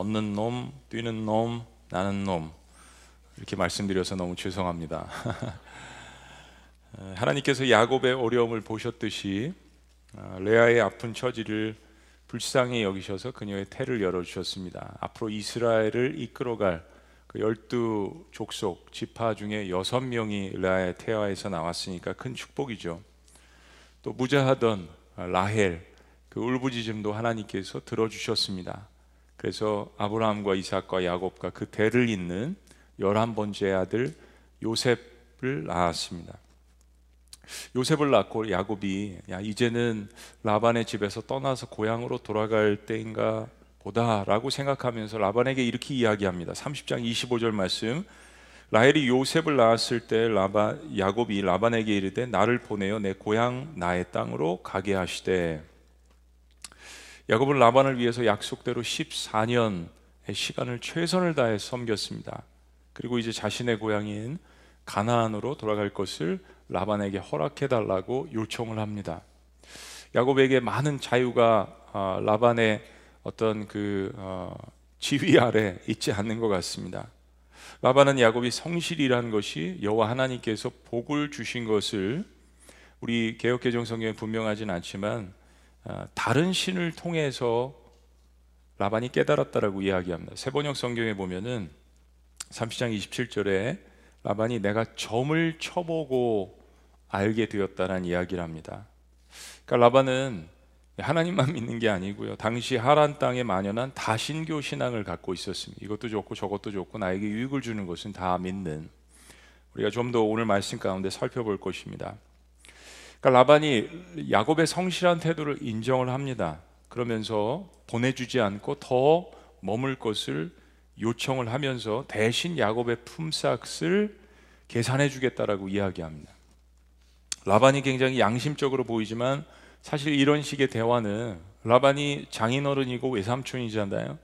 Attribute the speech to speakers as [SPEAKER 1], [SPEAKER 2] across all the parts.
[SPEAKER 1] 걷는 놈, 뛰는 놈, 나는 놈 이렇게 말씀드려서 너무 죄송합니다. 하나님께서 야곱의 어려움을 보셨듯이 아, 레아의 아픈 처지를 불쌍히 여기셔서 그녀의 태를 열어 주셨습니다. 앞으로 이스라엘을 이끌어갈 그 열두 족속 지파 중에 여섯 명이 레아의 태아에서 나왔으니까 큰 축복이죠. 또 무자하던 라헬 그 울부짖음도 하나님께서 들어주셨습니다. 그래서 아브라함과 이삭과 야곱과 그 대를 잇는 열한 번째 아들 요셉을 낳았습니다. 요셉을 낳고 야곱이 야 이제는 라반의 집에서 떠나서 고향으로 돌아갈 때인가 보다라고 생각하면서 라반에게 이렇게 이야기합니다. 30장 25절 말씀. 라헬이 요셉을 낳았을 때 라바 야곱이 라반에게 이르되 나를 보내어 내 고향 나의 땅으로 가게 하시되 야곱은 라반을 위해서 약속대로 14년의 시간을 최선을 다해 섬겼습니다. 그리고 이제 자신의 고향인 가나안으로 돌아갈 것을 라반에게 허락해 달라고 요청을 합니다. 야곱에게 많은 자유가 아, 라반의 어떤 그 어, 지휘 아래 있지 않는 것 같습니다. 라반은 야곱이 성실이라는 것이 여호와 하나님께서 복을 주신 것을 우리 개혁개정 성경에 분명하진 않지만 아, 다른 신을 통해서 라반이 깨달았다라고 이야기합니다. 세번역 성경에 보면은 30장 27절에 라반이 내가 점을 쳐보고 알게 되었다는 이야기를 합니다. 그러니까 라반은 하나님만 믿는 게 아니고요. 당시 하란 땅에 만연한 다신교 신앙을 갖고 있었습니다. 이것도 좋고 저것도 좋고 나에게 유익을 주는 것은 다 믿는 우리가 좀 더 오늘 말씀 가운데 살펴볼 것입니다. 그러니까 라반이 야곱의 성실한 태도를 인정을 합니다. 그러면서 보내주지 않고 더 머물 것을 요청을 하면서 대신 야곱의 품삯을 계산해 주겠다라고 이야기합니다. 라반이 굉장히 양심적으로 보이지만 사실 이런 식의 대화는 라반이 장인어른이고 외삼촌이잖아요.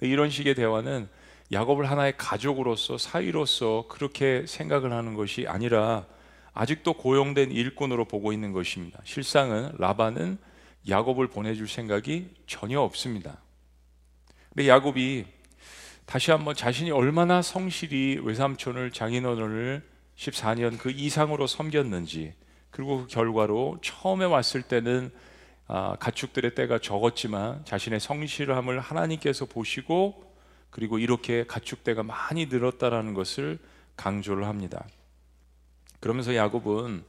[SPEAKER 1] 이런 식의 대화는 야곱을 하나의 가족으로서 사위로서 그렇게 생각을 하는 것이 아니라 아직도 고용된 일꾼으로 보고 있는 것입니다. 실상은 라반은 야곱을 보내줄 생각이 전혀 없습니다. 근데 야곱이 다시 한번 자신이 얼마나 성실히 외삼촌을 장인어른을 14년 그 이상으로 섬겼는지 그리고 그 결과로 처음에 왔을 때는 아, 가축들의 때가 적었지만 자신의 성실함을 하나님께서 보시고 그리고 이렇게 가축 때가 많이 늘었다라는 것을 강조를 합니다. 그러면서 야곱은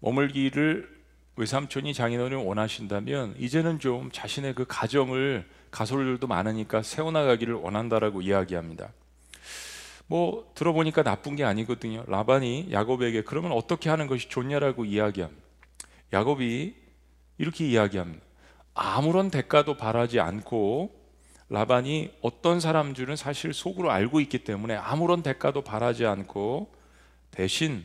[SPEAKER 1] 머물기를 외삼촌이 장인어른이 원하신다면 이제는 좀 자신의 그 가정을 가솔들도 많으니까 세워나가기를 원한다라고 이야기합니다. 뭐 들어보니까 나쁜 게 아니거든요. 라반이 야곱에게 그러면 어떻게 하는 것이 좋냐라고 이야기합니다. 야곱이 이렇게 이야기합니다. 아무런 대가도 바라지 않고 라반이 어떤 사람 줄은 사실 속으로 알고 있기 때문에 아무런 대가도 바라지 않고 대신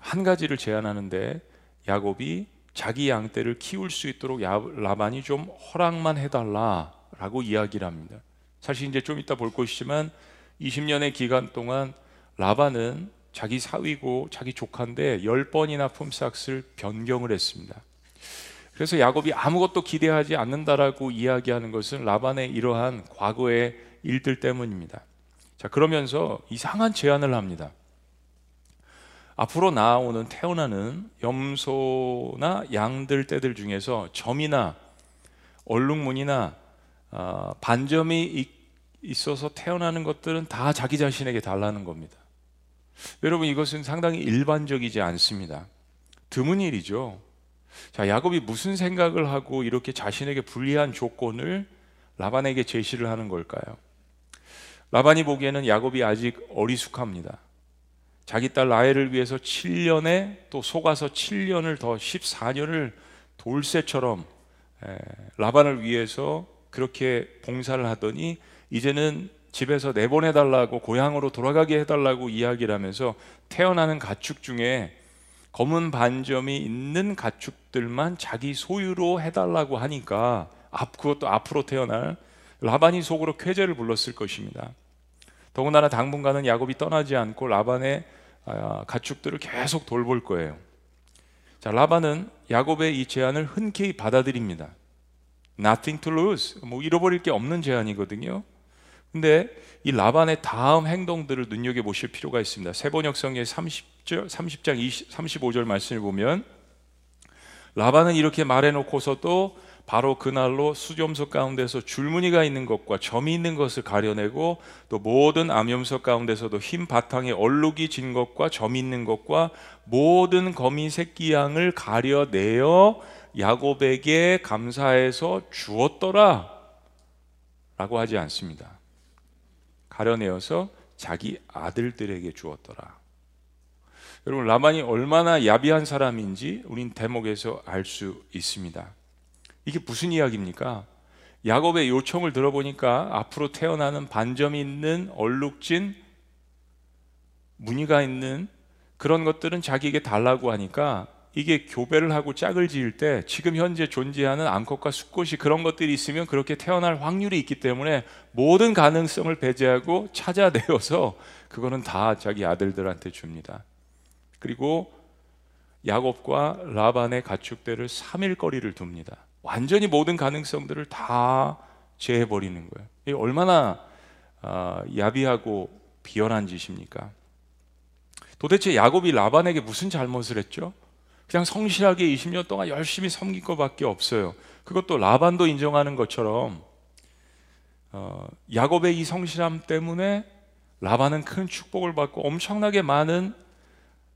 [SPEAKER 1] 한 가지를 제안하는데 야곱이 자기 양떼를 키울 수 있도록 라반이 좀 허락만 해달라라고 이야기를 합니다. 사실 이제 좀 이따 볼 것이지만 20년의 기간 동안 라반은 자기 사위고 자기 조카인데 열 번이나 품삯을 변경을 했습니다. 그래서 야곱이 아무것도 기대하지 않는다라고 이야기하는 것은 라반의 이러한 과거의 일들 때문입니다. 자, 그러면서 이상한 제안을 합니다. 앞으로 나오는 태어나는 염소나 양들 떼들 중에서 점이나 얼룩무늬나 어, 반점이 있어서 태어나는 것들은 다 자기 자신에게 달라는 겁니다. 여러분 이것은 상당히 일반적이지 않습니다. 드문 일이죠. 자, 야곱이 무슨 생각을 하고 이렇게 자신에게 불리한 조건을 라반에게 제시를 하는 걸까요? 라반이 보기에는 야곱이 아직 어리숙합니다. 자기 딸 라헬을 위해서 7년에 또 속아서 7년을 더 14년을 돌쇠처럼 라반을 위해서 그렇게 봉사를 하더니 이제는 집에서 내보내달라고 고향으로 돌아가게 해달라고 이야기를 하면서 태어나는 가축 중에 검은 반점이 있는 가축들만 자기 소유로 해달라고 하니까 앞 그것도 앞으로 태어날 라반이 속으로 쾌재를 불렀을 것입니다. 더군다나 당분간은 야곱이 떠나지 않고 라반의 아, 가축들을 계속 돌볼 거예요. 자, 라반은 야곱의 이 제안을 흔쾌히 받아들입니다. Nothing to lose. 뭐 잃어버릴 게 없는 제안이거든요. 근데 이 라반의 다음 행동들을 눈여겨 보실 필요가 있습니다. 세번역성의 30절, 30장 20, 35절 말씀을 보면 라반은 이렇게 말해 놓고서도 바로 그날로 수염석 가운데서 줄무늬가 있는 것과 점이 있는 것을 가려내고 또 모든 암염석 가운데서도 흰 바탕에 얼룩이 진 것과 점이 있는 것과 모든 거미 새끼 양을 가려내어 야곱에게 감사해서 주었더라 라고 하지 않습니다. 가려내어서 자기 아들들에게 주었더라. 여러분 라반이 얼마나 야비한 사람인지 우린 대목에서 알 수 있습니다. 이게 무슨 이야기입니까? 야곱의 요청을 들어보니까 앞으로 태어나는 반점이 있는 얼룩진 무늬가 있는 그런 것들은 자기에게 달라고 하니까 이게 교배를 하고 짝을 지을 때 지금 현재 존재하는 암컷과 수컷이 그런 것들이 있으면 그렇게 태어날 확률이 있기 때문에 모든 가능성을 배제하고 찾아내어서 그거는 다 자기 아들들한테 줍니다. 그리고 야곱과 라반의 가축대를 3일 거리를 둡니다. 완전히 모든 가능성들을 다 제해버리는 거예요. 이 얼마나 아, 야비하고 비열한 짓입니까? 도대체 야곱이 라반에게 무슨 잘못을 했죠? 그냥 성실하게 20년 동안 열심히 섬긴 것밖에 없어요. 그것도 라반도 인정하는 것처럼 어, 야곱의 이 성실함 때문에 라반은 큰 축복을 받고 엄청나게 많은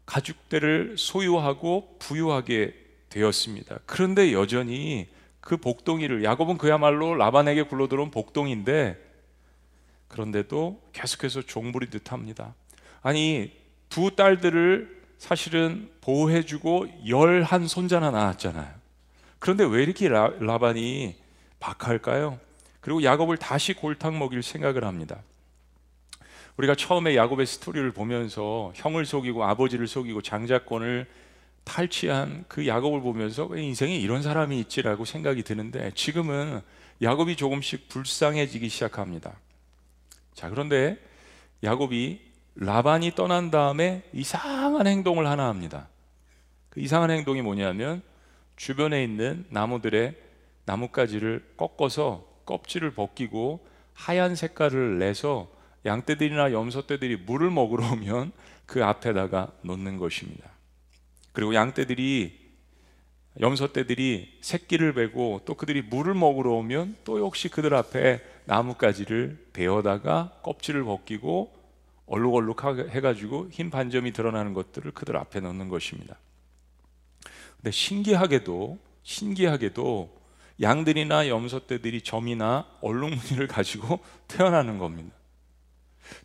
[SPEAKER 1] 가축들을 소유하고 부유하게 되었습니다. 그런데 여전히 그 복동이를 야곱은 그야말로 라반에게 굴러 들어온 복동인데 그런데도 계속해서 종부리 듯합니다. 아니 두 딸들을 사실은 보호해주고 열한 손자나 낳았잖아요. 그런데 왜 이렇게 라, 라반이 박할까요? 그리고 야곱을 다시 골탕 먹일 생각을 합니다. 우리가 처음에 야곱의 스토리를 보면서 형을 속이고 아버지를 속이고 장자권을 탈취한 그 야곱을 보면서 인생에 이런 사람이 있지라고 생각이 드는데 지금은 야곱이 조금씩 불쌍해지기 시작합니다. 자, 그런데 야곱이 라반이 떠난 다음에 이상한 행동을 하나 합니다. 그 이상한 행동이 뭐냐면 주변에 있는 나무들의 나뭇가지를 꺾어서 껍질을 벗기고 하얀 색깔을 내서 양떼들이나 염소떼들이 물을 먹으러 오면 그 앞에다가 놓는 것입니다. 그리고 양떼들이 염소떼들이 새끼를 베고 또 그들이 물을 먹으러 오면 또 역시 그들 앞에 나뭇가지를 베어다가 껍질을 벗기고 얼룩얼룩 해가지고 흰 반점이 드러나는 것들을 그들 앞에 넣는 것입니다. 근데 신기하게도 신기하게도 양들이나 염소떼들이 점이나 얼룩무늬를 가지고 태어나는 겁니다.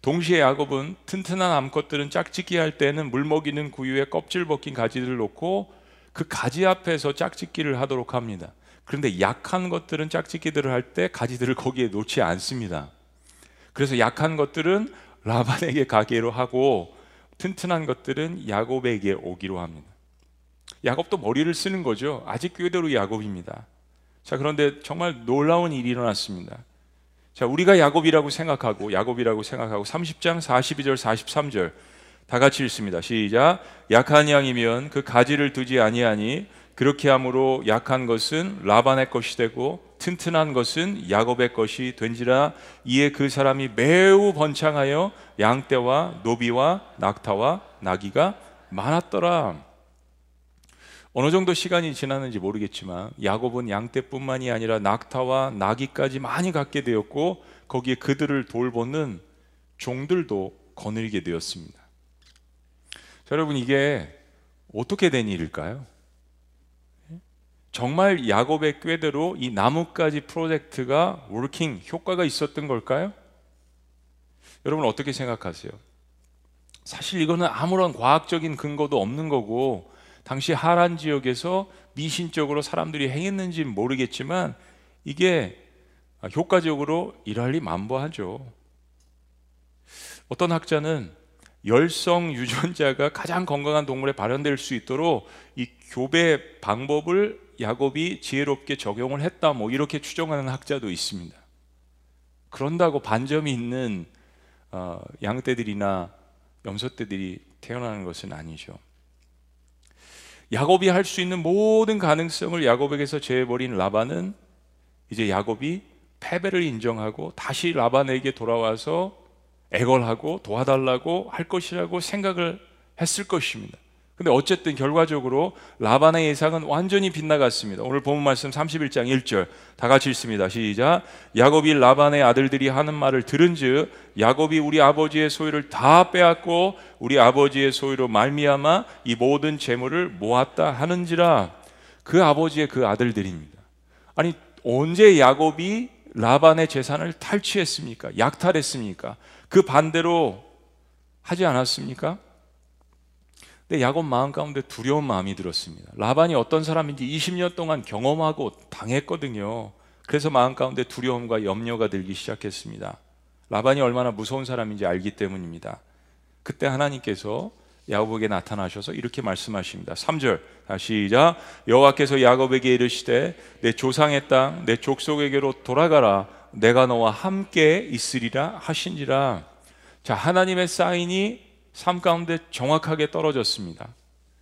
[SPEAKER 1] 동시에 야곱은 튼튼한 암컷들은 짝짓기 할 때는 물 먹이는 구유에 껍질 벗긴 가지를 놓고 그 가지 앞에서 짝짓기를 하도록 합니다. 그런데 약한 것들은 짝짓기들을 할 때 가지들을 거기에 놓지 않습니다. 그래서 약한 것들은 라반에게 가기로 하고 튼튼한 것들은 야곱에게 오기로 합니다. 야곱도 머리를 쓰는 거죠. 아직 꾀대로 야곱입니다. 자, 그런데 정말 놀라운 일이 일어났습니다. 자, 우리가 야곱이라고 생각하고 야곱이라고 생각하고 30장 42절 43절 다 같이 읽습니다. 시작. 약한 양이면 그 가지를 두지 아니하니 그렇게 함으로 약한 것은 라반의 것이 되고 튼튼한 것은 야곱의 것이 된지라 이에 그 사람이 매우 번창하여 양떼와 노비와 낙타와 나귀가 많았더라. 어느 정도 시간이 지났는지 모르겠지만 야곱은 양떼뿐만이 아니라 낙타와 나귀까지 많이 갖게 되었고 거기에 그들을 돌보는 종들도 거느리게 되었습니다. 자, 여러분 이게 어떻게 된 일일까요? 정말 야곱의 꾀대로 이 나뭇가지 프로젝트가 working 효과가 있었던 걸까요? 여러분 어떻게 생각하세요? 사실 이거는 아무런 과학적인 근거도 없는 거고 당시 하란 지역에서 미신적으로 사람들이 행했는지 모르겠지만 이게 효과적으로 일할리 만보하죠. 어떤 학자는 열성 유전자가 가장 건강한 동물에 발현될 수 있도록 이 교배 방법을 야곱이 지혜롭게 적용을 했다 뭐 이렇게 추정하는 학자도 있습니다. 그런다고 반점이 있는 어, 양떼들이나 염소떼들이 태어나는 것은 아니죠. 야곱이 할 수 있는 모든 가능성을 야곱에게서 제해버린 라반은 이제 야곱이 패배를 인정하고 다시 라반에게 돌아와서 애걸하고 도와달라고 할 것이라고 생각을 했을 것입니다. 근데 어쨌든 결과적으로 라반의 예상은 완전히 빗나갔습니다. 오늘 본문 말씀 31장 1절 다 같이 읽습니다. 시작. 야곱이 라반의 아들들이 하는 말을 들은즉 야곱이 우리 아버지의 소유를 다 빼앗고 우리 아버지의 소유로 말미암아 이 모든 재물을 모았다 하는지라 그 아버지의 그 아들들입니다. 아니 언제 야곱이 라반의 재산을 탈취했습니까? 약탈했습니까? 그 반대로 하지 않았습니까? 근데 야곱 마음 가운데 두려운 마음이 들었습니다. 라반이 어떤 사람인지 20년 동안 경험하고 당했거든요. 그래서 마음 가운데 두려움과 염려가 들기 시작했습니다. 라반이 얼마나 무서운 사람인지 알기 때문입니다. 그때 하나님께서 야곱에게 나타나셔서 이렇게 말씀하십니다. 3절 다시 시작 여호와께서 야곱에게 이르시되 내 조상의 땅 내 족속에게로 돌아가라 내가 너와 함께 있으리라 하신지라 자 하나님의 사인이 삶 가운데 정확하게 떨어졌습니다.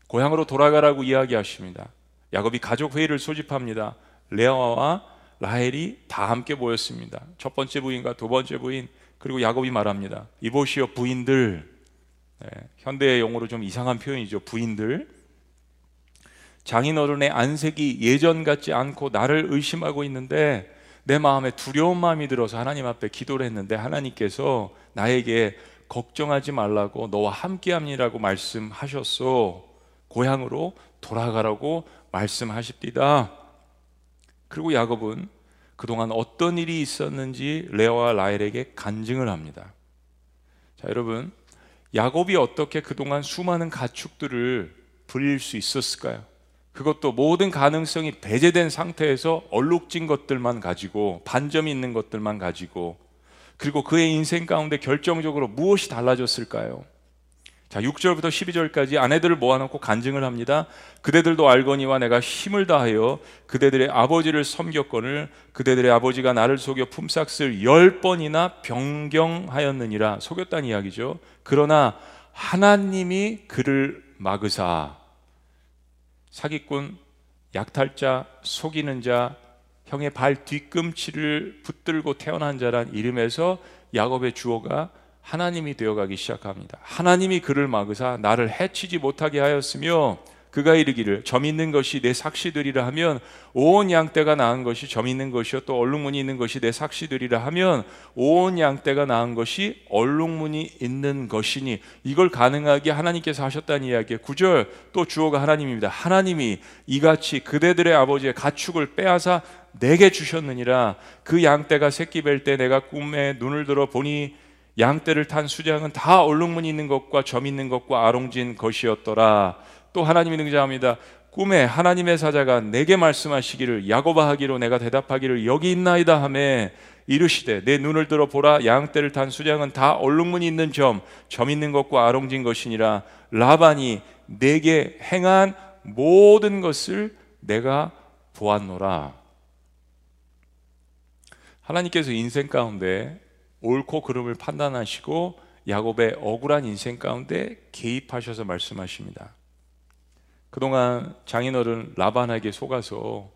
[SPEAKER 1] 고향으로 돌아가라고 이야기하십니다. 야곱이 가족 회의를 소집합니다. 레아와 라헬이 다 함께 모였습니다. 첫 번째 부인과 두 번째 부인 그리고 야곱이 말합니다. 이보시오 부인들 네, 현대 용어로 좀 이상한 표현이죠. 부인들 장인어른의 안색이 예전 같지 않고 나를 의심하고 있는데 내 마음에 두려운 마음이 들어서 하나님 앞에 기도를 했는데 하나님께서 나에게 걱정하지 말라고 너와 함께합니다라고 말씀하셨어. 고향으로 돌아가라고 말씀하십니다. 그리고 야곱은 그동안 어떤 일이 있었는지 레아와 라헬에게 간증을 합니다. 자, 여러분, 야곱이 어떻게 그동안 수많은 가축들을 부릴 수 있었을까요? 그것도 모든 가능성이 배제된 상태에서 얼룩진 것들만 가지고 반점이 있는 것들만 가지고 그리고 그의 인생 가운데 결정적으로 무엇이 달라졌을까요? 자, 6절부터 12절까지 아내들을 모아놓고 간증을 합니다. 그대들도 알거니와 내가 힘을 다하여 그대들의 아버지를 섬겼거늘 그대들의 아버지가 나를 속여 품삯을 열 번이나 변경하였느니라 속였다는 이야기죠. 그러나 하나님이 그를 막으사 사기꾼, 약탈자, 속이는 자, 형의 발 뒤꿈치를 붙들고 태어난 자란 이름에서 야곱의 주어가 하나님이 되어가기 시작합니다. 하나님이 그를 막으사 나를 해치지 못하게 하였으며 그가 이르기를 점 있는 것이 내 삭시들이라 하면 온 양떼가 낳은 것이 점 있는 것이요 또 얼룩무늬 있는 것이 내 삭시들이라 하면 온 양떼가 낳은 것이 얼룩무늬 있는 것이니 이걸 가능하게 하나님께서 하셨다는 이야기에 구절 또 주어가 하나님입니다. 하나님이 이같이 그대들의 아버지의 가축을 빼앗아 내게 주셨느니라. 그 양떼가 새끼 뵐 때 내가 꿈에 눈을 들어 보니 양떼를 탄 수장은 다 얼룩무늬 있는 것과 점 있는 것과 아롱진 것이었더라. 또 하나님이 등장합니다. 꿈에 하나님의 사자가 내게 말씀하시기를 야고바 하기로 내가 대답하기를 여기 있나이다 하매 이르시되 내 눈을 들어 보라. 양떼를 탄 수장은 다 얼룩무늬 있는 점, 점 있는 것과 아롱진 것이니라. 라반이 내게 행한 모든 것을 내가 보았노라. 하나님께서 인생 가운데 옳고 그름을 판단하시고 야곱의 억울한 인생 가운데 개입하셔서 말씀하십니다. 그동안 장인어른 라반에게 속아서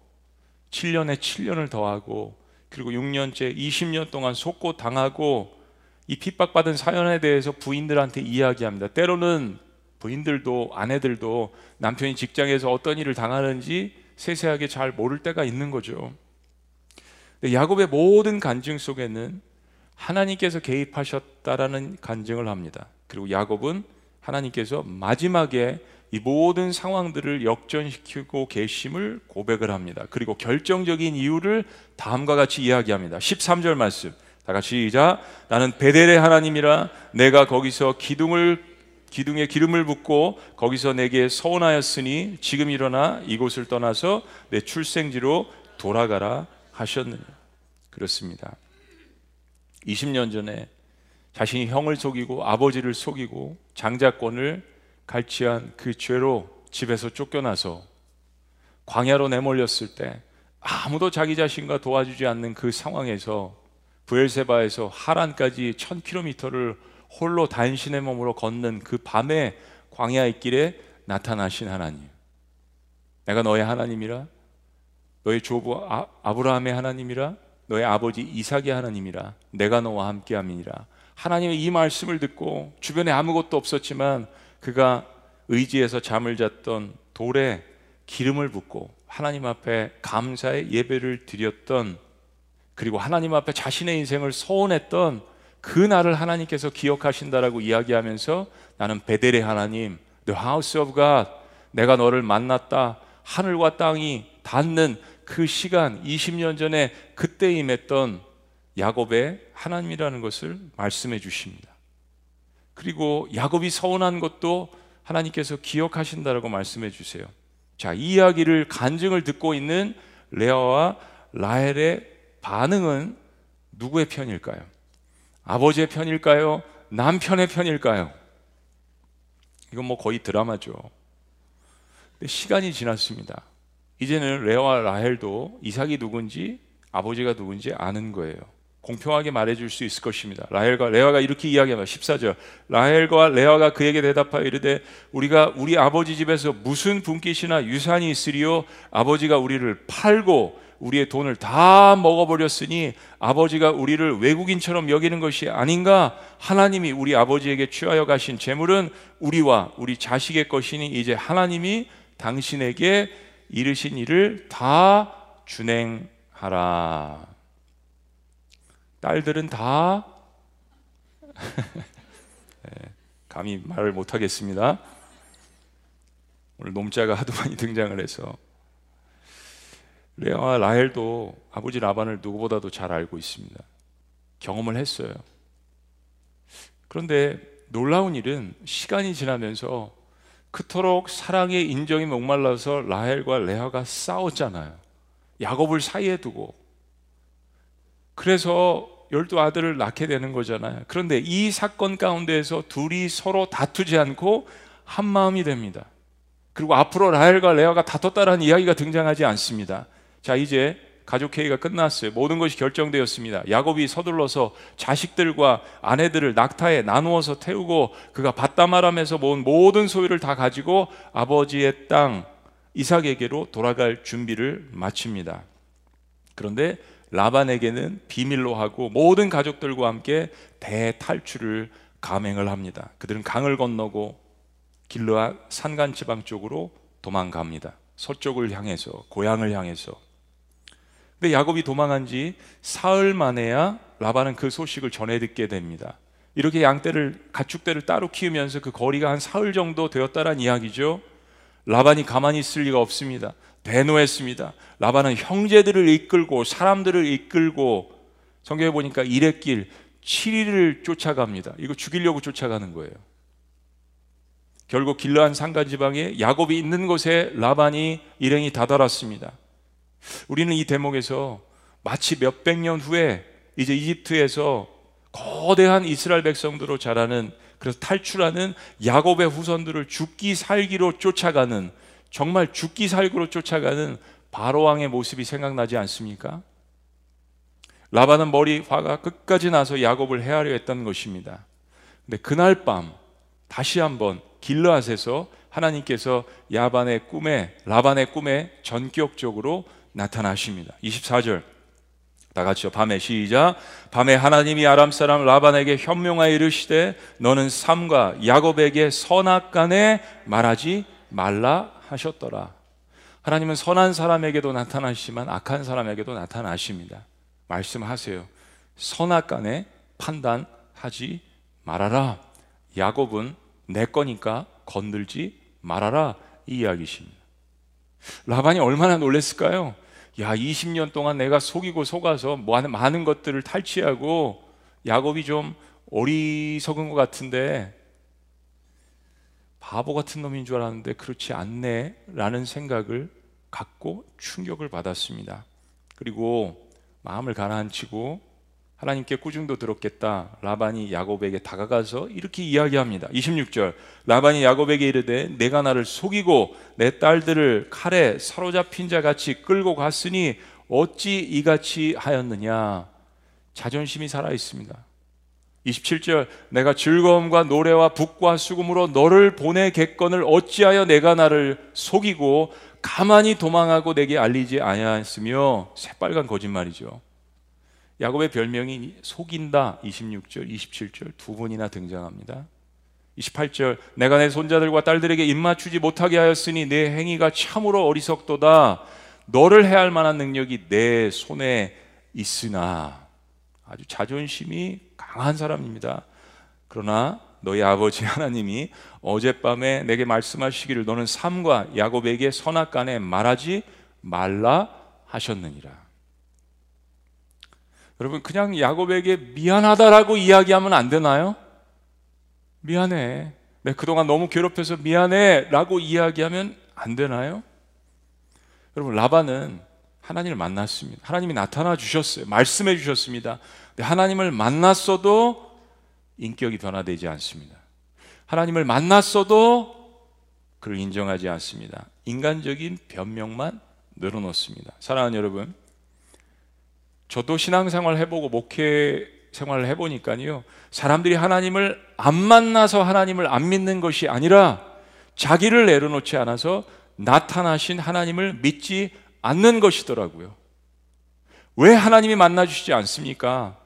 [SPEAKER 1] 7년에 7년을 더하고 그리고 6년째 20년 동안 속고 당하고 이 핍박받은 사연에 대해서 부인들한테 이야기합니다. 때로는 부인들도 아내들도 남편이 직장에서 어떤 일을 당하는지 세세하게 잘 모를 때가 있는 거죠. 야곱의 모든 간증 속에는 하나님께서 개입하셨다라는 간증을 합니다. 그리고 야곱은 하나님께서 마지막에 이 모든 상황들을 역전시키고 계심을 고백을 합니다. 그리고 결정적인 이유를 다음과 같이 이야기합니다. 13절 말씀. 다 같이 시작. 나는 베델의 하나님이라 내가 거기서 기둥을 기둥에 기름을 붓고 거기서 내게 서원하였으니 지금 일어나 이곳을 떠나서 내 출생지로 돌아가라 하셨느냐. 그렇습니다. 20년 전에 자신이 형을 속이고 아버지를 속이고 장자권을 갈취한 그 죄로 집에서 쫓겨나서 광야로 내몰렸을 때 아무도 자기 자신과 도와주지 않는 그 상황에서 부엘세바에서 하란까지 1000km를 홀로 단신의 몸으로 걷는 그 밤에 광야의 길에 나타나신 하나님. 내가 너의 하나님이라 너의 조부 아, 아브라함의 하나님이라 너의 아버지 이삭의 하나님이라 내가 너와 함께함이니라 하나님의 이 말씀을 듣고 주변에 아무것도 없었지만 그가 의지해서 잠을 잤던 돌에 기름을 붓고 하나님 앞에 감사의 예배를 드렸던 그리고 하나님 앞에 자신의 인생을 소원했던 그 날을 하나님께서 기억하신다라고 이야기하면서 나는 베델의 하나님, the house of God, 내가 너를 만났다. 하늘과 땅이 닿는 그 시간 20년 전에 그때 임했던 야곱의 하나님이라는 것을 말씀해 주십니다. 그리고 야곱이 서운한 것도 하나님께서 기억하신다라고 말씀해 주세요. 자, 이 이야기를 간증을 듣고 있는 레아와 라헬의 반응은 누구의 편일까요? 아버지의 편일까요? 남편의 편일까요? 이건 뭐 거의 드라마죠. 시간이 지났습니다. 이제는 레아와 라헬도 이삭이 누군지 아버지가 누군지 아는 거예요. 공평하게 말해줄 수 있을 것입니다. 라헬과 레아가 이렇게 이야기합니다. 14절. 라헬과 레아가 그에게 대답하여 이르되 우리가 우리 아버지 집에서 무슨 분깃이나 유산이 있으리요 아버지가 우리를 팔고 우리의 돈을 다 먹어버렸으니 아버지가 우리를 외국인처럼 여기는 것이 아닌가? 하나님이 우리 아버지에게 취하여 가신 재물은 우리와 우리 자식의 것이니 이제 하나님이 당신에게 이르신 일을 다 준행하라. 딸들은 다 네, 감히 말을 못하겠습니다. 오늘 놈자가 하도 많이 등장을 해서 레아와 라헬도 아버지 라반을 누구보다도 잘 알고 있습니다. 경험을 했어요. 그런데 놀라운 일은 시간이 지나면서 그토록 사랑의 인정이 목말라서 라헬과 레아가 싸웠잖아요. 야곱을 사이에 두고 그래서 열두 아들을 낳게 되는 거잖아요. 그런데 이 사건 가운데에서 둘이 서로 다투지 않고 한 마음이 됩니다. 그리고 앞으로 라헬과 레아가 다퉜다라는 이야기가 등장하지 않습니다. 자, 이제 가족 회의가 끝났어요. 모든 것이 결정되었습니다. 야곱이 서둘러서 자식들과 아내들을 낙타에 나누어서 태우고 그가 바다마람에서 모은 모든 소유를 다 가지고 아버지의 땅 이삭에게로 돌아갈 준비를 마칩니다. 그런데 라반에게는 비밀로 하고 모든 가족들과 함께 대탈출을 감행을 합니다. 그들은 강을 건너고 길르아 산간 지방 쪽으로 도망갑니다. 서쪽을 향해서 고향을 향해서. 근데 야곱이 도망한 지 사흘 만에야 라반은 그 소식을 전해 듣게 됩니다. 이렇게 양떼를 가축대를 따로 키우면서 그 거리가 한 사흘 정도 되었다란 이야기죠. 라반이 가만히 있을 리가 없습니다. 대노했습니다. 라반은 형제들을 이끌고 사람들을 이끌고 성경에 보니까 이레길 7일을 쫓아갑니다. 이거 죽이려고 쫓아가는 거예요. 결국 길르한 산간 지방에 야곱이 있는 곳에 라반이 일행이 다다랐습니다. 우리는 이 대목에서 마치 몇백 년 후에 이제 이집트에서 거대한 이스라엘 백성들로 자라는 그래서 탈출하는 야곱의 후손들을 죽기 살기로 쫓아가는 정말 죽기 살기로 쫓아가는 바로 왕의 모습이 생각나지 않습니까? 라반은 머리 화가 끝까지 나서 야곱을 해하려 했던 것입니다. 근데 그날 밤 다시 한번 길르앗에서 하나님께서 야반의 꿈에 라반의 꿈에 전격적으로 나타나십니다. 24절 다 같이요. 밤에 시작. 밤에 하나님이 아람 사람 라반에게 현명하여 이르시되 너는 삼과 야곱에게 선악간에 말하지 말라 하셨더라. 하나님은 선한 사람에게도 나타나시지만 악한 사람에게도 나타나십니다. 말씀하세요. 선악간에 판단하지 말아라. 야곱은 내 거니까 건들지 말아라. 이 이야기십니다. 라반이 얼마나 놀랐을까요? 야, 20년 동안 내가 속이고 속아서 많은 것들을 탈취하고 야곱이 좀 어리석은 것 같은데 바보 같은 놈인 줄 알았는데 그렇지 않네 라는 생각을 갖고 충격을 받았습니다. 그리고 마음을 가라앉히고 하나님께 꾸중도 들었겠다. 라반이 야곱에게 다가가서 이렇게 이야기합니다. 26절. 라반이 야곱에게 이르되 내가 나를 속이고 내 딸들을 칼에 사로잡힌 자 같이 끌고 갔으니 어찌 이같이 하였느냐. 자존심이 살아 있습니다. 27절 내가 즐거움과 노래와 북과 수금으로 너를 보내겠건을 어찌하여 내가 나를 속이고 가만히 도망하고 내게 알리지 아니하였으며 새빨간 거짓말이죠. 야곱의 별명이 속인다 26절, 27절 두 번이나 등장합니다. 28절 내가 내 손자들과 딸들에게 입맞추지 못하게 하였으니 내 행위가 참으로 어리석도다. 너를 해할 만한 능력이 내 손에 있으나 아주 자존심이 강한 사람입니다. 그러나 너희 아버지 하나님이 어젯밤에 내게 말씀하시기를 너는 삼과 야곱에게 선악간에 말하지 말라 하셨느니라. 여러분 그냥 야곱에게 미안하다라고 이야기하면 안 되나요? 미안해. 내 그동안 너무 괴롭혀서 미안해라고 이야기하면 안 되나요? 여러분 라반은 하나님을 만났습니다. 하나님이 나타나 주셨어요. 말씀해 주셨습니다. 하나님을 만났어도 인격이 변화되지 않습니다. 하나님을 만났어도 그를 인정하지 않습니다. 인간적인 변명만 늘어놓습니다. 사랑하는 여러분, 저도 신앙생활 해보고 목회 생활을 해보니까요, 사람들이 하나님을 안 만나서 하나님을 안 믿는 것이 아니라 자기를 내려놓지 않아서 나타나신 하나님을 믿지 않는 것이더라고요. 왜 하나님이 만나주시지 않습니까?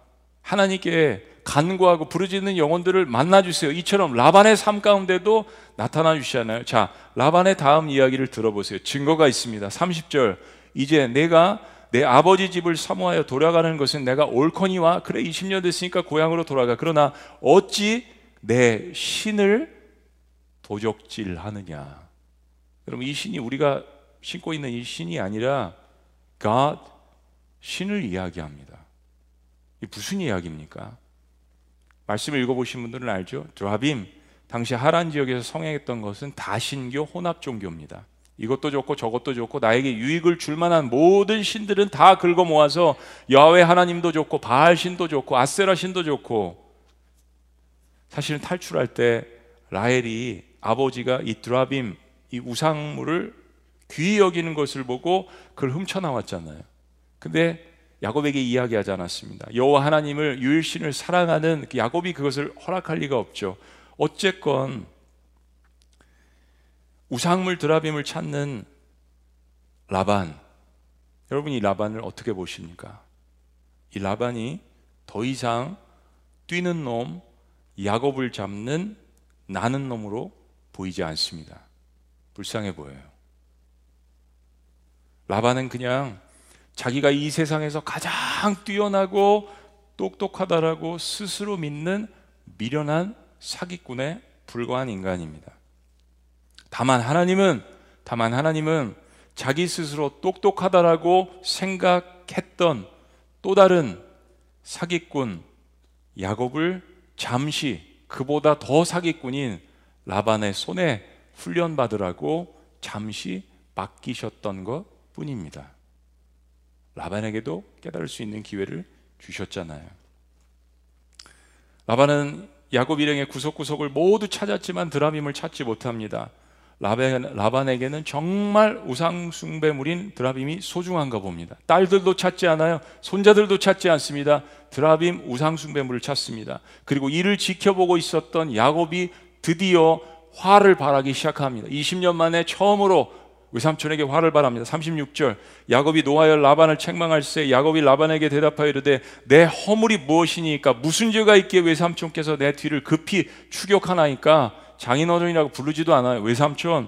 [SPEAKER 1] 하나님께 간구하고 부르짖는 영혼들을 만나주세요. 이처럼 라반의 삶 가운데도 나타나 주시잖아요. 자, 라반의 다음 이야기를 들어보세요. 증거가 있습니다. 30절. 이제 내가 내 아버지 집을 사모하여 돌아가는 것은 내가 옳거니와 그래 20년 됐으니까 고향으로 돌아가. 그러나 어찌 내 신을 도적질하느냐. 여러분 이 신이 우리가 신고 있는 이 신이 아니라 God 신을 이야기합니다. 이 무슨 이야기입니까? 말씀을 읽어보신 분들은 알죠. 드라빔 당시 하란 지역에서 성행했던 것은 다신교 혼합 종교입니다. 이것도 좋고 저것도 좋고 나에게 유익을 줄 만한 모든 신들은 다 긁어 모아서 야훼 하나님도 좋고 바알 신도 좋고 아세라 신도 좋고 사실은 탈출할 때 라헬이 아버지가 이 드라빔 이 우상물을 귀히 여기는 것을 보고 그걸 훔쳐 나왔잖아요. 근데 야곱에게 이야기하지 않았습니다. 여호와 하나님을 유일신을 사랑하는 그 야곱이 그것을 허락할 리가 없죠. 어쨌건 우상물 드라빔을 찾는 라반 여러분 이 라반을 어떻게 보십니까? 이 라반이 더 이상 뛰는 놈 야곱을 잡는 나는 놈으로 보이지 않습니다. 불쌍해 보여요. 라반은 그냥 자기가 이 세상에서 가장 뛰어나고 똑똑하다라고 스스로 믿는 미련한 사기꾼에 불과한 인간입니다. 다만 하나님은 다만 하나님은 자기 스스로 똑똑하다라고 생각했던 또 다른 사기꾼 야곱을 잠시 그보다 더 사기꾼인 라반의 손에 훈련받으라고 잠시 맡기셨던 것 뿐입니다. 라반에게도 깨달을 수 있는 기회를 주셨잖아요. 라반은 야곱 일행의 구석구석을 모두 찾았지만 드라빔을 찾지 못합니다. 라반, 라반 에게는 정말 우상숭배물인 드라빔이 소중한가 봅니다. 딸들도 찾지 않아요. 손자들도 찾지 않습니다. 드라빔 우상숭배물을 찾습니다. 그리고 이를 지켜보고 있었던 야곱이 드디어 화를 발하기 시작합니다. 20년 만에 처음으로 외삼촌에게 화를 발합니다. 36절 야곱이 노하여 라반을 책망할세 야곱이 라반에게 대답하여 이르되 내 허물이 무엇이니까 무슨 죄가 있기에 외삼촌께서 내 뒤를 급히 추격하나이까 장인어른이라고 부르지도 않아요. 외삼촌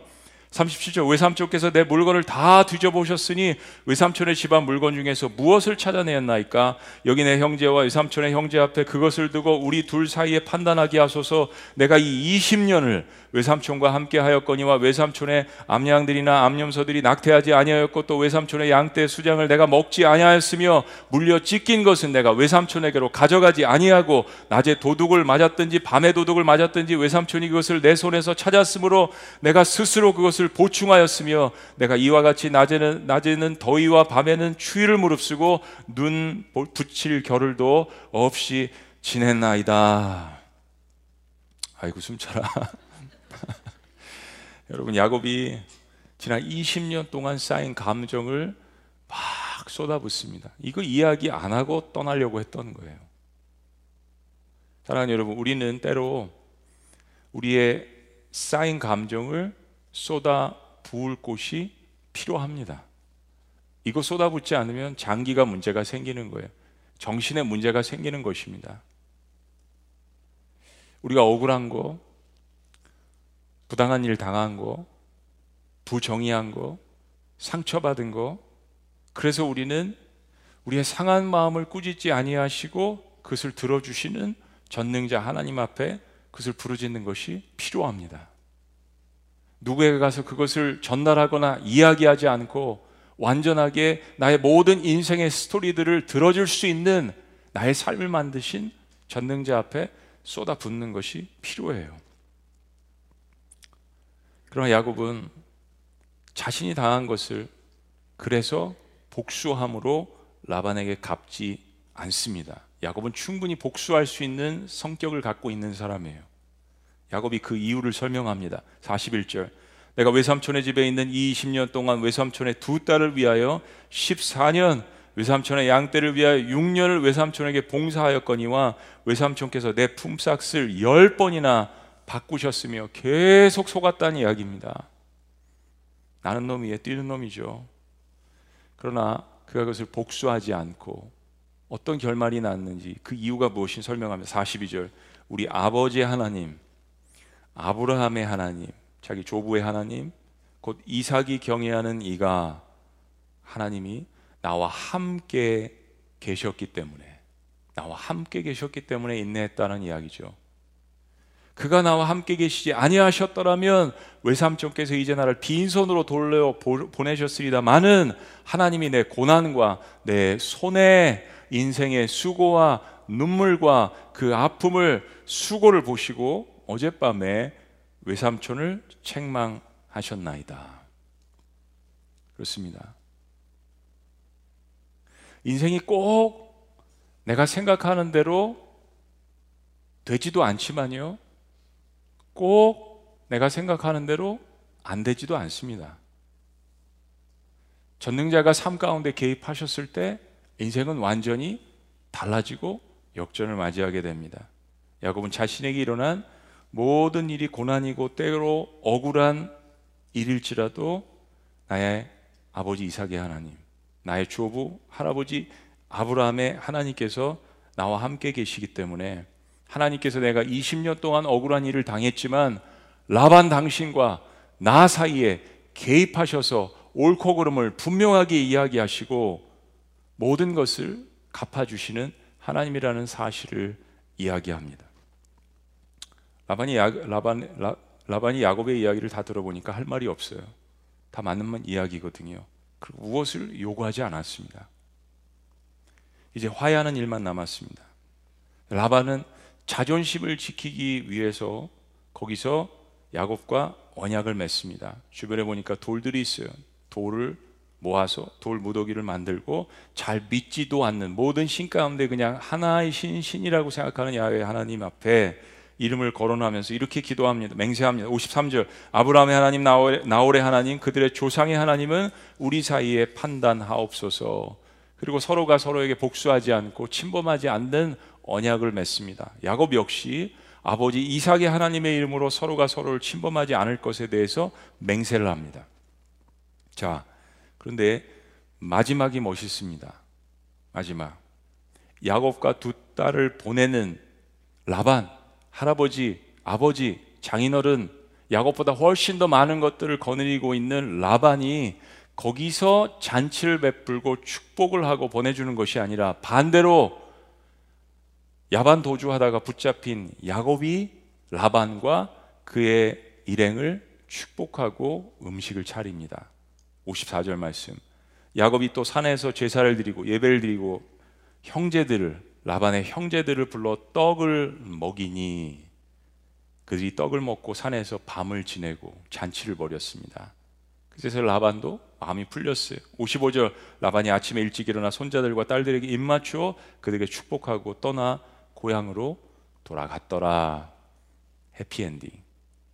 [SPEAKER 1] 37절 외삼촌께서 내 물건을 다 뒤져보셨으니 외삼촌의 집안 물건 중에서 무엇을 찾아내었나이까 여기 내 형제와 외삼촌의 형제 앞에 그것을 두고 우리 둘 사이에 판단하게 하소서 내가 이 20년을 외삼촌과 함께 하였거니와 외삼촌의 암양들이나 암염소들이 낙태하지 아니하였고 또 외삼촌의 양떼 수장을 내가 먹지 아니하였으며 물려 찢긴 것은 내가 외삼촌에게로 가져가지 아니하고 낮에 도둑을 맞았든지 밤에 도둑을 맞았든지 외삼촌이 그것을 내 손에서 찾았으므로 내가 스스로 그것을 보충하였으며 내가 이와 같이 낮에는 낮에는 더위와 밤에는 추위를 무릅쓰고 눈 붙일 겨를도 없이 지냈나이다. 아이고 숨차라. 여러분 야곱이 지난 20년 동안 쌓인 감정을 막 쏟아붓습니다. 이거 이야기 안 하고 떠나려고 했던 거예요. 사랑하는 여러분, 우리는 때로 우리의 쌓인 감정을 쏟아 부을 곳이 필요합니다. 이거 쏟아붓지 않으면 장기가 문제가 생기는 거예요. 정신의 문제가 생기는 것입니다. 우리가 억울한 거, 부당한 일 당한 거, 부정의한 거, 상처받은 거, 그래서 우리는 우리의 상한 마음을 꾸짖지 아니하시고 그것을 들어주시는 전능자 하나님 앞에 그것을 부르짖는 것이 필요합니다. 누구에게 가서 그것을 전달하거나 이야기하지 않고 완전하게 나의 모든 인생의 스토리들을 들어줄 수 있는 나의 삶을 만드신 전능자 앞에 쏟아붓는 것이 필요해요. 그러나 야곱은 자신이 당한 것을 그래서 복수함으로 라반에게 갚지 않습니다. 야곱은 충분히 복수할 수 있는 성격을 갖고 있는 사람이에요. 야곱이 그 이유를 설명합니다. 41절. 내가 외삼촌의 집에 있는 20년 동안 외삼촌의 두 딸을 위하여 14년 외삼촌의 양떼를 위하여 6년을 외삼촌에게 봉사하였거니와 외삼촌께서 내 품삯을 10번이나 바꾸셨으며 계속 속았다는 이야기입니다. 나는 놈이 에 뛰는 놈이죠. 그러나 그가 그것을 복수하지 않고 어떤 결말이 났는지 그 이유가 무엇인 설명하며 42절 우리 아버지 하나님 아브라함의 하나님 자기 조부의 하나님 곧 이삭이 경외하는 이가 하나님이 나와 함께 계셨기 때문에 나와 함께 계셨기 때문에 인내했다는 이야기죠. 그가 나와 함께 계시지 아니하셨더라면 외삼촌께서 이제 나를 빈손으로 돌려 보내셨으리다마는 하나님이 내 고난과 내 손에 인생의 수고와 눈물과 그 아픔을 수고를 보시고 어젯밤에 외삼촌을 책망하셨나이다. 그렇습니다. 인생이 꼭 내가 생각하는 대로 되지도 않지만요. 꼭 내가 생각하는 대로 안 되지도 않습니다. 전능자가 삶 가운데 개입하셨을 때 인생은 완전히 달라지고 역전을 맞이하게 됩니다. 야곱은 자신에게 일어난 모든 일이 고난이고 때로 억울한 일일지라도 나의 아버지 이삭의 하나님, 나의 조부 할아버지 아브라함의 하나님께서 나와 함께 계시기 때문에 하나님께서 내가 20년 동안 억울한 일을 당했지만 라반 당신과 나 사이에 개입하셔서 옳고 그름을 분명하게 이야기하시고 모든 것을 갚아주시는 하나님이라는 사실을 이야기합니다. 라반이, 야, 라반, 라, 라반이 야곱의 이야기를 다 들어보니까 할 말이 없어요. 다 맞는 이야기거든요. 그리고 무엇을 요구하지 않았습니다. 이제 화해하는 일만 남았습니다. 라반은 자존심을 지키기 위해서 거기서 야곱과 언약을 맺습니다. 주변에 보니까 돌들이 있어요. 돌을 모아서 돌 무더기를 만들고 잘 믿지도 않는 모든 신 가운데 그냥 하나의 신 신이라고 생각하는 야훼 하나님 앞에 이름을 거론하면서 이렇게 기도합니다. 맹세합니다. 53절. 아브라함의 하나님 나홀의 하나님 그들의 조상의 하나님은 우리 사이에 판단하옵소서. 그리고 서로가 서로에게 복수하지 않고 침범하지 않는 언약을 맺습니다. 야곱 역시 아버지 이삭의 하나님의 이름으로 서로가 서로를 침범하지 않을 것에 대해서 맹세를 합니다. 자, 그런데 마지막이 멋있습니다. 마지막. 야곱과 두 딸을 보내는 라반 할아버지, 아버지, 장인어른, 야곱보다 훨씬 더 많은 것들을 거느리고 있는 라반이 거기서 잔치를 베풀고 축복을 하고 보내주는 것이 아니라 반대로 야반 도주하다가 붙잡힌 야곱이 라반과 그의 일행을 축복하고 음식을 차립니다. 54절 말씀. 야곱이 또 산에서 제사를 드리고 예배를 드리고 형제들을 라반의 형제들을 불러 떡을 먹이니 그들이 떡을 먹고 산에서 밤을 지내고 잔치를 벌였습니다. 그래서 라반도 마음이 풀렸어요. 55절 라반이 아침에 일찍 일어나 손자들과 딸들에게 입맞추어 그들에게 축복하고 떠나 고향으로 돌아갔더라. 해피엔딩.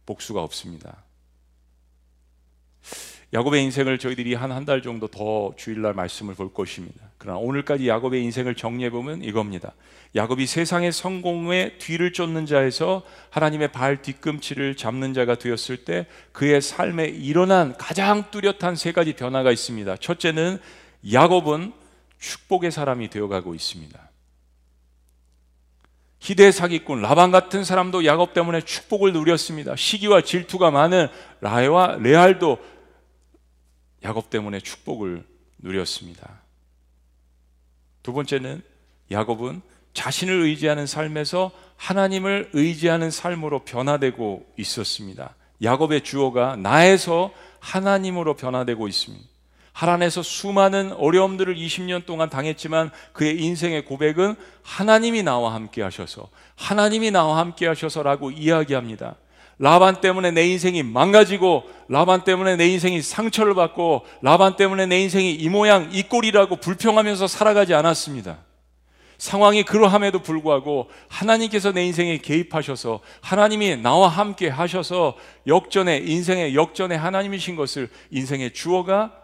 [SPEAKER 1] 복수가 없습니다. 야곱의 인생을 저희들이 한 한 달 정도 더 주일날 말씀을 볼 것입니다. 그러나 오늘까지 야곱의 인생을 정리해 보면 이겁니다. 야곱이 세상의 성공에 뒤를 쫓는 자에서 하나님의 발 뒤꿈치를 잡는 자가 되었을 때 그의 삶에 일어난 가장 뚜렷한 세 가지 변화가 있습니다. 첫째는 야곱은 축복의 사람이 되어가고 있습니다. 기대 사기꾼 라반 같은 사람도 야곱 때문에 축복을 누렸습니다. 시기와 질투가 많은 라해와 레알도 야곱 때문에 축복을 누렸습니다. 두 번째는 야곱은 자신을 의지하는 삶에서 하나님을 의지하는 삶으로 변화되고 있었습니다. 야곱의 주어가 나에서 하나님으로 변화되고 있습니다. 하란에서 수많은 어려움들을 20년 동안 당했지만 그의 인생의 고백은 하나님이 나와 함께 하셔서 하나님이 나와 함께 하셔서라고 이야기합니다. 라반 때문에 내 인생이 망가지고 라반 때문에 내 인생이 상처를 받고 라반 때문에 내 인생이 이 모양 이 꼴이라고 불평하면서 살아가지 않았습니다. 상황이 그러함에도 불구하고 하나님께서 내 인생에 개입하셔서 하나님이 나와 함께 하셔서 역전의 인생의 역전의 하나님이신 것을 인생의 주어가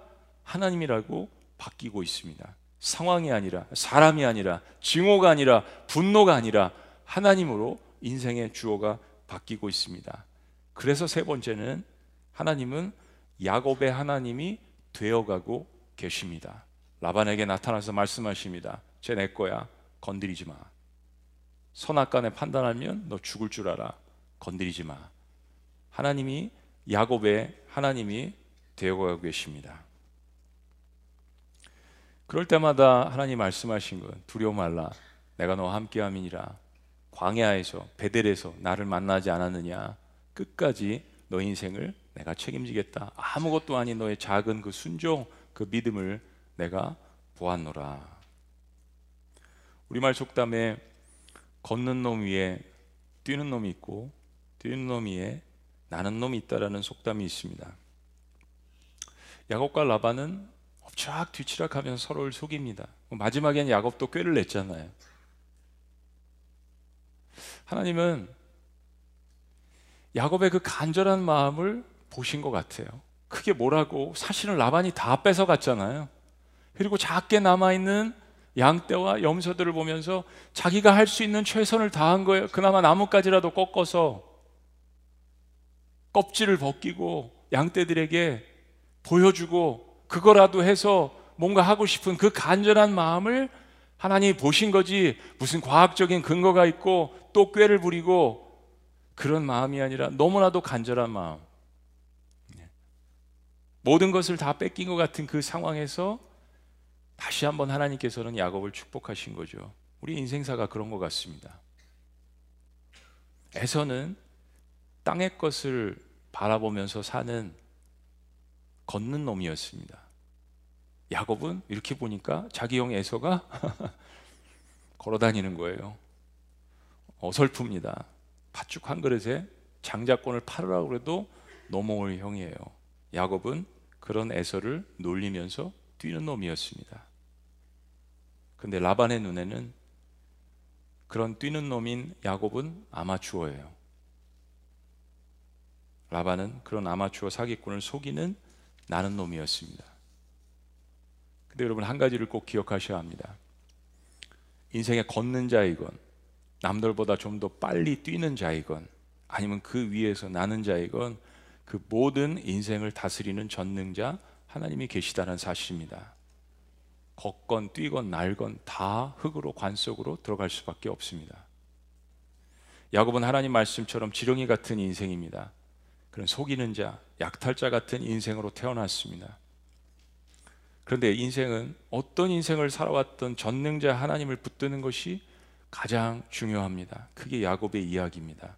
[SPEAKER 1] 하나님이라고 바뀌고 있습니다. 상황이 아니라 사람이 아니라 증오가 아니라 분노가 아니라 하나님으로 인생의 주어가 바뀌고 있습니다. 그래서 세 번째는 하나님은 야곱의 하나님이 되어가고 계십니다. 라반에게 나타나서 말씀하십니다. 쟤 내 거야. 건드리지 마. 선악간에 판단하면 너 죽을 줄 알아. 건드리지 마. 하나님이 야곱의 하나님이 되어가고 계십니다. 그럴 때마다 하나님 말씀하신 건 두려워 말라. 내가 너와 함께함이니라. 광야에서 베델에서 나를 만나지 않았느냐? 끝까지 너 인생을 내가 책임지겠다. 아무것도 아닌 너의 작은 그 순종, 그 믿음을 내가 보았노라. 우리말 속담에 걷는 놈 위에 뛰는 놈이 있고 뛰는 놈 위에 나는 놈이 있다라는 속담이 있습니다. 야곱과 라반은 엎치락 뒤치락 하면서 서로를 속입니다. 마지막엔 야곱도 꾀를 냈잖아요. 하나님은 야곱의 그 간절한 마음을 보신 것 같아요. 크게 뭐라고 사실은 라반이 다 뺏어 갔잖아요. 그리고 작게 남아 있는 양떼와 염소들을 보면서 자기가 할 수 있는 최선을 다한 거예요. 그나마 나뭇가지라도 꺾어서 껍질을 벗기고 양떼들에게 보여주고 그거라도 해서 뭔가 하고 싶은 그 간절한 마음을 하나님이 보신 거지 무슨 과학적인 근거가 있고 또 꾀를 부리고 그런 마음이 아니라 너무나도 간절한 마음. 네. 모든 것을 다 뺏긴 것 같은 그 상황에서 다시 한번 하나님께서는 야곱을 축복하신 거죠. 우리 인생사가 그런 것 같습니다. 에서는 땅의 것을 바라보면서 사는 걷는 놈이었습니다. 야곱은 이렇게 보니까 자기 형 에서가 걸어 다니는 거예요. 어설픕니다. 팥죽 한 그릇에 장자권을 팔으라고 해도 넘어올 형이에요. 야곱은 그런 에서를 놀리면서 뛰는 놈이었습니다. 근데 라반의 눈에는 그런 뛰는 놈인 야곱은 아마추어예요. 라반은 그런 아마추어 사기꾼을 속이는 나는 놈이었습니다. 근데 여러분 한 가지를 꼭 기억하셔야 합니다. 인생에 걷는 자이건 남들보다 좀 더 빨리 뛰는 자이건 아니면 그 위에서 나는 자이건 그 모든 인생을 다스리는 전능자 하나님이 계시다는 사실입니다. 걷건 뛰건 날건 다 흙으로 관 속으로 들어갈 수밖에 없습니다. 야곱은 하나님 말씀처럼 지렁이 같은 인생입니다. 그런 속이는 자, 약탈자 같은 인생으로 태어났습니다. 그런데 인생은 어떤 인생을 살아왔던 전능자 하나님을 붙드는 것이 가장 중요합니다. 그게 야곱의 이야기입니다.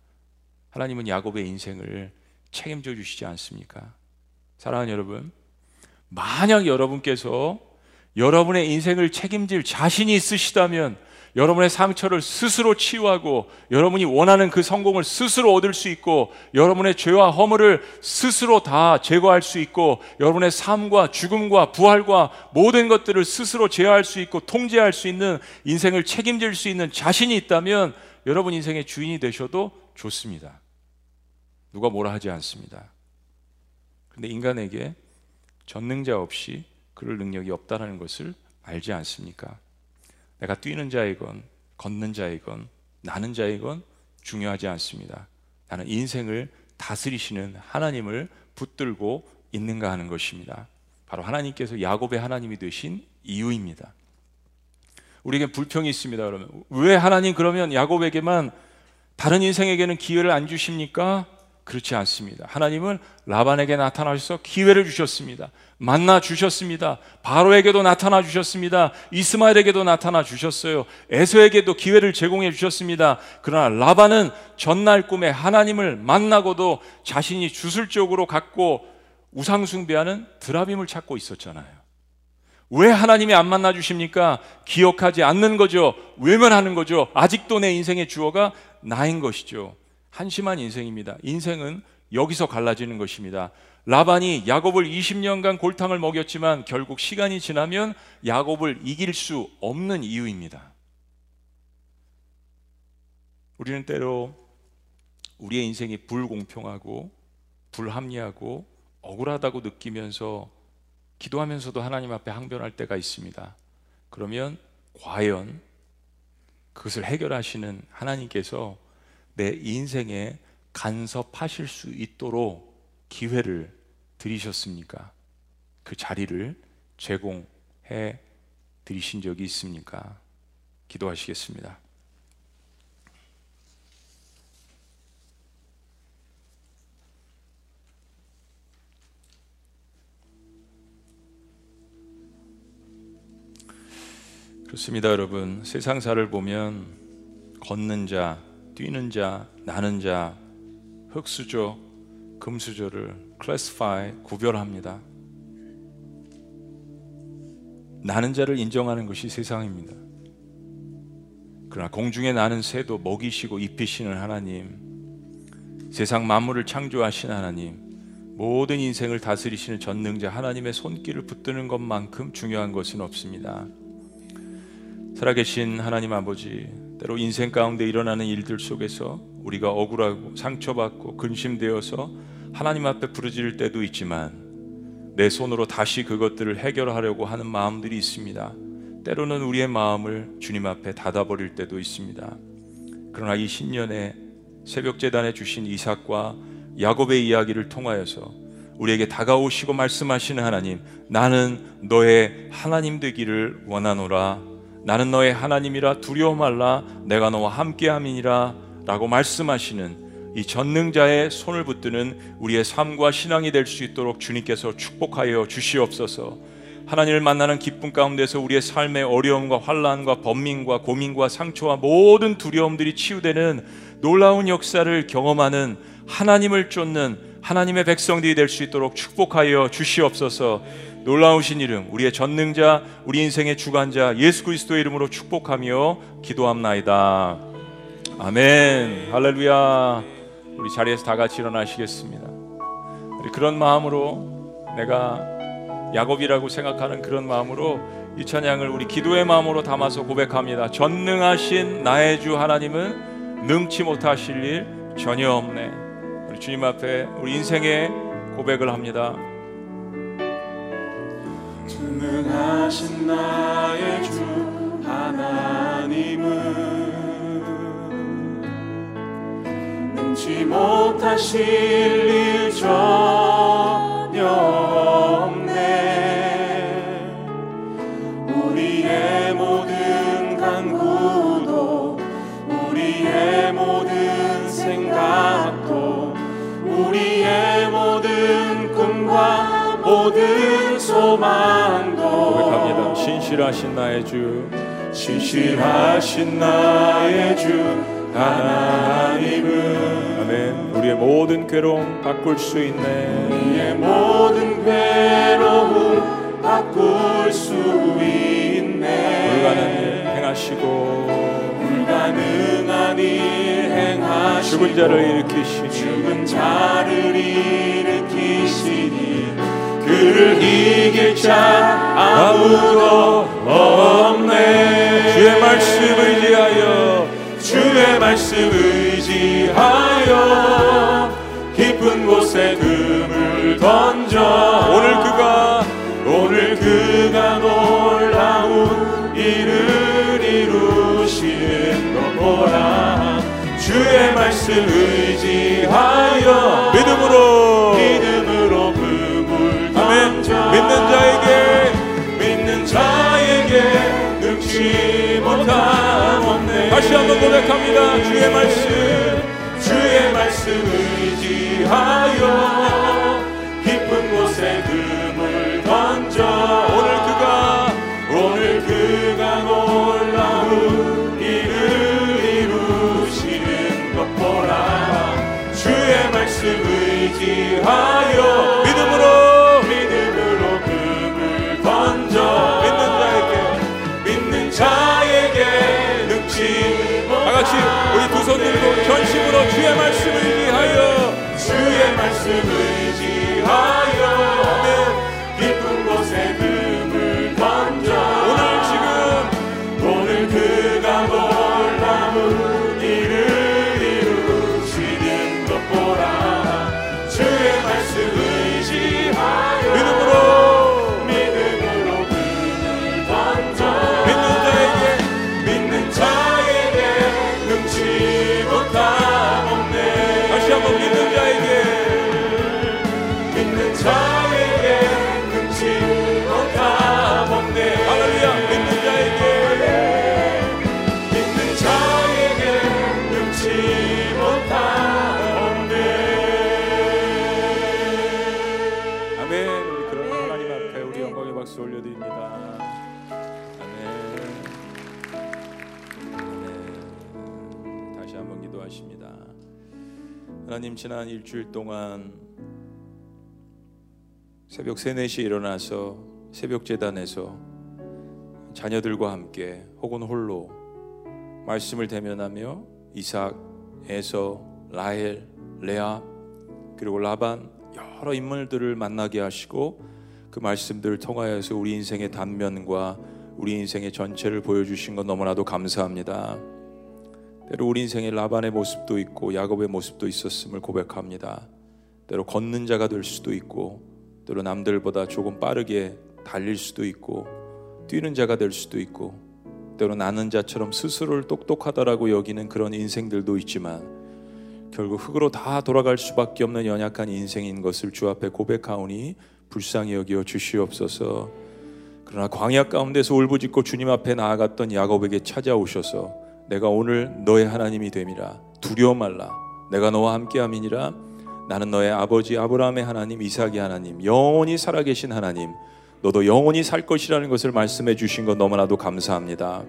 [SPEAKER 1] 하나님은 야곱의 인생을 책임져 주시지 않습니까? 사랑하는 여러분, 만약 여러분께서 여러분의 인생을 책임질 자신이 있으시다면 여러분의 상처를 스스로 치유하고 여러분이 원하는 그 성공을 스스로 얻을 수 있고 여러분의 죄와 허물을 스스로 다 제거할 수 있고 여러분의 삶과 죽음과 부활과 모든 것들을 스스로 제어할 수 있고 통제할 수 있는 인생을 책임질 수 있는 자신이 있다면 여러분 인생의 주인이 되셔도 좋습니다. 누가 뭐라 하지 않습니다. 근데 인간에게 전능자 없이 그럴 능력이 없다는 것을 알지 않습니까? 내가 뛰는 자이건 걷는 자이건 나는 자이건 중요하지 않습니다. 나는 인생을 다스리시는 하나님을 붙들고 있는가 하는 것입니다. 바로 하나님께서 야곱의 하나님이 되신 이유입니다. 우리에게 불평이 있습니다. 그러면 왜 하나님 그러면 야곱에게만 다른 인생에게는 기회를 안 주십니까? 그렇지 않습니다. 하나님은 라반에게 나타나셔서 기회를 주셨습니다. 만나 주셨습니다. 바로에게도 나타나 주셨습니다. 이스마엘에게도 나타나 주셨어요. 에서에게도 기회를 제공해 주셨습니다. 그러나 라반은 전날 꿈에 하나님을 만나고도 자신이 주술적으로 갖고 우상숭배하는 드라빔을 찾고 있었잖아요. 왜 하나님이 안 만나 주십니까? 기억하지 않는 거죠. 외면하는 거죠. 아직도 내 인생의 주어가 나인 것이죠. 한심한 인생입니다. 인생은 여기서 갈라지는 것입니다. 라반이 야곱을 20년간 골탕을 먹였지만 결국 시간이 지나면 야곱을 이길 수 없는 이유입니다. 우리는 때로 우리의 인생이 불공평하고 불합리하고 억울하다고 느끼면서 기도하면서도 하나님 앞에 항변할 때가 있습니다. 그러면 과연 그것을 해결하시는 하나님께서 내 인생에 간섭하실 수 있도록 기회를 드리셨습니까? 그 자리를 제공해 드리신 적이 있습니까? 기도하시겠습니다. 그렇습니다, 여러분. 세상사를 보면 걷는 자, 뛰는 자, 나는 자, 흙수저, 금수저를 클래스파이 구별합니다. 나는 자를 인정하는 것이 세상입니다. 그러나 공중에 나는 새도 먹이시고 입히시는 하나님, 세상 만물을 창조하신 하나님, 모든 인생을 다스리시는 전능자 하나님의 손길을 붙드는 것만큼 중요한 것은 없습니다. 살아계신 하나님 아버지, 때로 인생 가운데 일어나는 일들 속에서 우리가 억울하고 상처받고 근심되어서 하나님 앞에 부르짖을 때도 있지만 내 손으로 다시 그것들을 해결하려고 하는 마음들이 있습니다. 때로는 우리의 마음을 주님 앞에 닫아버릴 때도 있습니다. 그러나 이 신년에 새벽 재단에 주신 이삭과 야곱의 이야기를 통하여서 우리에게 다가오시고 말씀하시는 하나님, 나는 너의 하나님 되기를 원하노라 나는 너의 하나님이라 두려워 말라 내가 너와 함께함이니라 라고 말씀하시는 이 전능자의 손을 붙드는 우리의 삶과 신앙이 될 수 있도록 주님께서 축복하여 주시옵소서. 하나님을 만나는 기쁨 가운데서 우리의 삶의 어려움과 환란과 번민과 고민과 상처와 모든 두려움들이 치유되는 놀라운 역사를 경험하는 하나님을 쫓는 하나님의 백성들이 될 수 있도록 축복하여 주시옵소서. 놀라우신 이름 우리의 전능자 우리 인생의 주관자 예수 그리스도의 이름으로 축복하며 기도합나이다 아멘. 할렐루야. 우리 자리에서 다 같이 일어나시겠습니다. 그런 마음으로 내가 야곱이라고 생각하는 그런 마음으로 이 찬양을 우리 기도의 마음으로 담아서 고백합니다. 전능하신 나의 주 하나님은 능치 못하실 일 전혀 없네. 우리 주님 앞에 우리 인생의 고백을 합니다.
[SPEAKER 2] 전능하신 나 능치 못하실 일 전혀 없네 우리의 모든 간구도 우리의 모든 생각도 우리의 모든 꿈과 모든 소망도
[SPEAKER 1] 고백합니다. 신실하신 나의 주,
[SPEAKER 2] 신실하신 나의 주
[SPEAKER 1] 아멘. 우리의 모든 괴로움 바꿀 수 있네.
[SPEAKER 2] 우리의 모든 괴로움 바꿀 수 있네
[SPEAKER 1] 불가능한 일 행하시고
[SPEAKER 2] 불가능한 일 행하시고
[SPEAKER 1] 죽은 자를 일으키시니
[SPEAKER 2] 죽은 자를 일으키시니 그를 이길 자 아무도 없네
[SPEAKER 1] 주의 말씀 의지하여
[SPEAKER 2] 주의 말씀 의 지하여 깊은 곳에 금을 던져.
[SPEAKER 1] 오늘 그가
[SPEAKER 2] 오늘 그가 놀라운 일을 이루시는 것 보라 주의 말씀 의지하여
[SPEAKER 1] 다시 한번 고백합니다. 주의 말씀.
[SPEAKER 2] 주의 말씀 의지하여 깊은 곳에 금을 던져
[SPEAKER 1] 오늘 그가
[SPEAKER 2] 오늘 그가 놀라운 일을 이루시는 것 보라 주의 말씀 의지하여
[SPEAKER 1] 들고 전심으로 주의 말씀을 의지하여
[SPEAKER 2] 주의 말씀 의지
[SPEAKER 1] 하나님 지난 일주일 동안 새벽 3, 4시에 일어나서 새벽 재단에서 자녀들과 함께 혹은 홀로 말씀을 대면하며 이삭, 에서, 라헬, 레아 그리고 라반 여러 인물들을 만나게 하시고 그 말씀들을 통하여서 우리 인생의 단면과 우리 인생의 전체를 보여주신 것 너무나도 감사합니다. 때로 우리 인생의 라반의 모습도 있고 야곱의 모습도 있었음을 고백합니다. 때로 걷는 자가 될 수도 있고 때로 남들보다 조금 빠르게 달릴 수도 있고 뛰는 자가 될 수도 있고 때로 나는 자처럼 스스로를 똑똑하다라고 여기는 그런 인생들도 있지만 결국 흙으로 다 돌아갈 수밖에 없는 연약한 인생인 것을 주 앞에 고백하오니 불쌍히 여기어 주시옵소서. 그러나 광야 가운데서 울부짖고 주님 앞에 나아갔던 야곱에게 찾아오셔서 내가 오늘 너의 하나님이 됨이라 두려워 말라 내가 너와 함께 함이니라 나는 너의 아버지 아브라함의 하나님 이삭의 하나님 영원히 살아계신 하나님 너도 영원히 살 것이라는 것을 말씀해 주신 것 너무나도 감사합니다.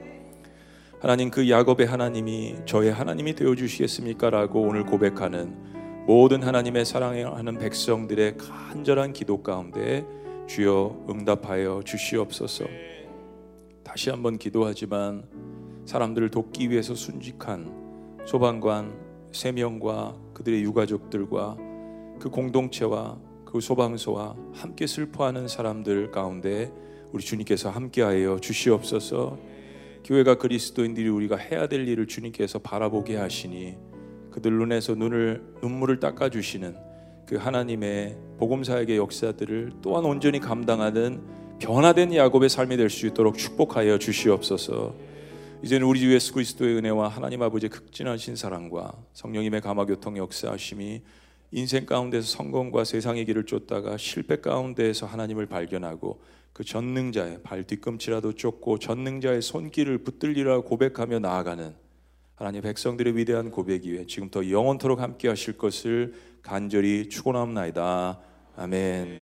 [SPEAKER 1] 하나님 그 야곱의 하나님이 저의 하나님이 되어 주시겠습니까라고 오늘 고백하는 모든 하나님의 사랑하는 백성들의 간절한 기도 가운데 주여 응답하여 주시옵소서. 다시 한번 기도하지만 사람들을 돕기 위해서 순직한 소방관 세 명과 그들의 유가족들과 그 공동체와 그 소방서와 함께 슬퍼하는 사람들 가운데 우리 주님께서 함께하여 주시옵소서. 교회가 그리스도인들이 우리가 해야 될 일을 주님께서 바라보게 하시니 그들 눈에서 눈을 눈물을 닦아 주시는 그 하나님의 복음 사역의 역사들을 또한 온전히 감당하는 변화된 야곱의 삶이 될 수 있도록 축복하여 주시옵소서. 이제는 우리 주 예수 그리스도의 은혜와 하나님 아버지의 극진하신 사랑과 성령님의 감화교통 역사하심이 인생 가운데서 성공과 세상의 길을 쫓다가 실패 가운데에서 하나님을 발견하고 그 전능자의 발 뒤꿈치라도 쫓고 전능자의 손길을 붙들리라 고백하며 나아가는 하나님 백성들의 위대한 고백 위에 지금부터 영원토록 함께 하실 것을 간절히 축원합나이다. 아멘.